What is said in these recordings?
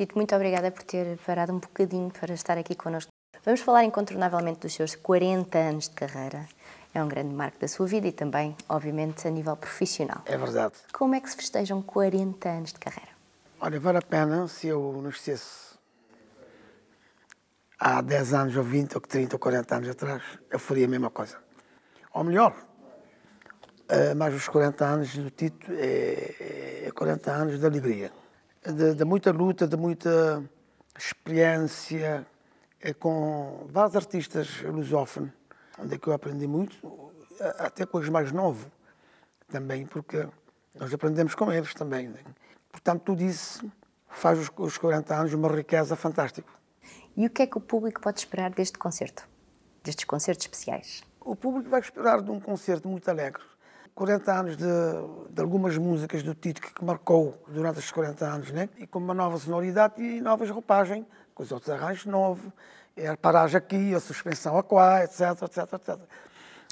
Tito, muito obrigada por ter parado um bocadinho para estar aqui connosco. Vamos falar incontornavelmente dos seus 40 anos de carreira. É um grande marco da sua vida e também, obviamente, a nível profissional. É verdade. Como é que se festejam 40 anos de carreira? Olha, vale a pena se eu nascesse há 10 anos, ou 20, ou 30, ou 40 anos atrás, eu faria a mesma coisa. Ou melhor, uh, mais os 40 anos do Tito é, é 40 anos de alegria, de, de muita luta, de muita experiência, é com vários artistas lusófonos, onde é que eu aprendi muito, até com os mais novos também, porque nós aprendemos com eles também. Né? Portanto, tudo isso faz os, os 40 anos uma riqueza fantástica. E o que é que o público pode esperar deste concerto, destes concertos especiais? O público vai esperar de um concerto muito alegre. 40 anos de, de algumas músicas do Tito que, que marcou durante estes 40 anos, né? e com uma nova sonoridade e novas roupagens, com os outros arranjos novos, é a paragem aqui, a suspensão aquá, etc, etc, etc.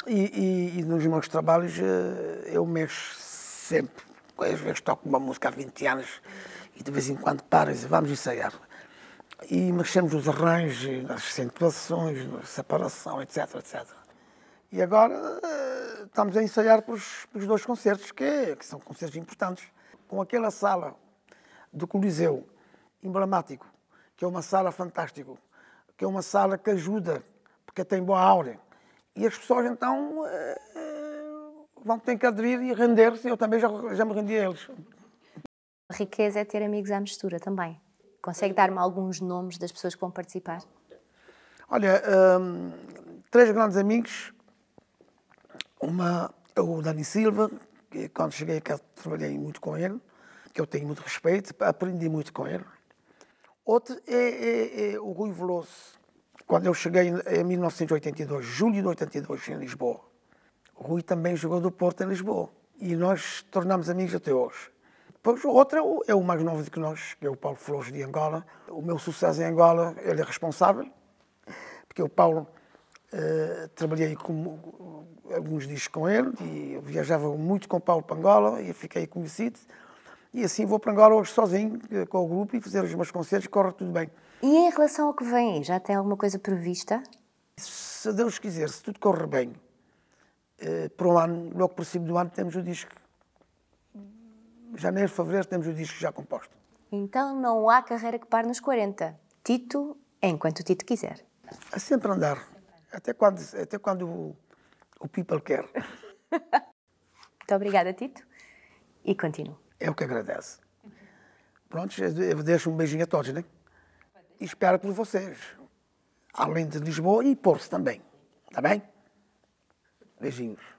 E, e, e nos meus trabalhos eh, eu mexo sempre. Às vezes toco uma música há 20 anos e de vez em quando paro e digo, vamos ensaiar. E mexemos nos arranjos, nas acentuações, na separação, etc, etc. E agora estamos a ensaiar para os, para os dois concertos, que, é, que, são concertos importantes. Com aquela sala do Coliseu, emblemático, que é uma sala fantástica, que é uma sala que ajuda, porque tem boa aura. E as pessoas então eh, vão ter que aderir e render-se. Eu também já, já me rendi a eles. A riqueza é ter amigos à mistura também. Consegue dar-me alguns nomes das pessoas que vão participar? Olha, hum, três grandes amigos uma o Dani Silva, que quando cheguei cá trabalhei muito com ele, que eu tenho muito respeito, aprendi muito com ele. Outro é, é, é o Rui Veloso. Quando eu cheguei em 1982, julho de 82, em Lisboa, o Rui também jogou do Porto em Lisboa. E nós tornamos amigos até hoje. Depois o outro é o, mais novo do que nós, que é o Paulo Flores de Angola. O meu sucesso em Angola, ele é responsável, porque o Paulo Uh, trabalhei com, alguns dias com ele e viajava muito com o Paulo para Angola e fiquei conhecido. E assim vou para Angola hoje sozinho, eh, com o grupo, e fazer os meus concertos, corre tudo bem. E em relação ao que vem, já tem alguma coisa prevista? Se Deus quiser, se tudo correr bem, uh, para um ano, logo por cima do ano, temos o disco. Janeiro, fevereiro, temos o disco já composto. Então não há carreira que pare nos 40. Tito, enquanto o Tito quiser. É sempre andar. Até quando, até quando o people quer. Muito obrigada, Tito. E continuo. É o que agradece. Pronto, eu deixo um beijinho a todos, né? E espero por vocês. Além de Lisboa e Porto também. Está bem? Beijinhos.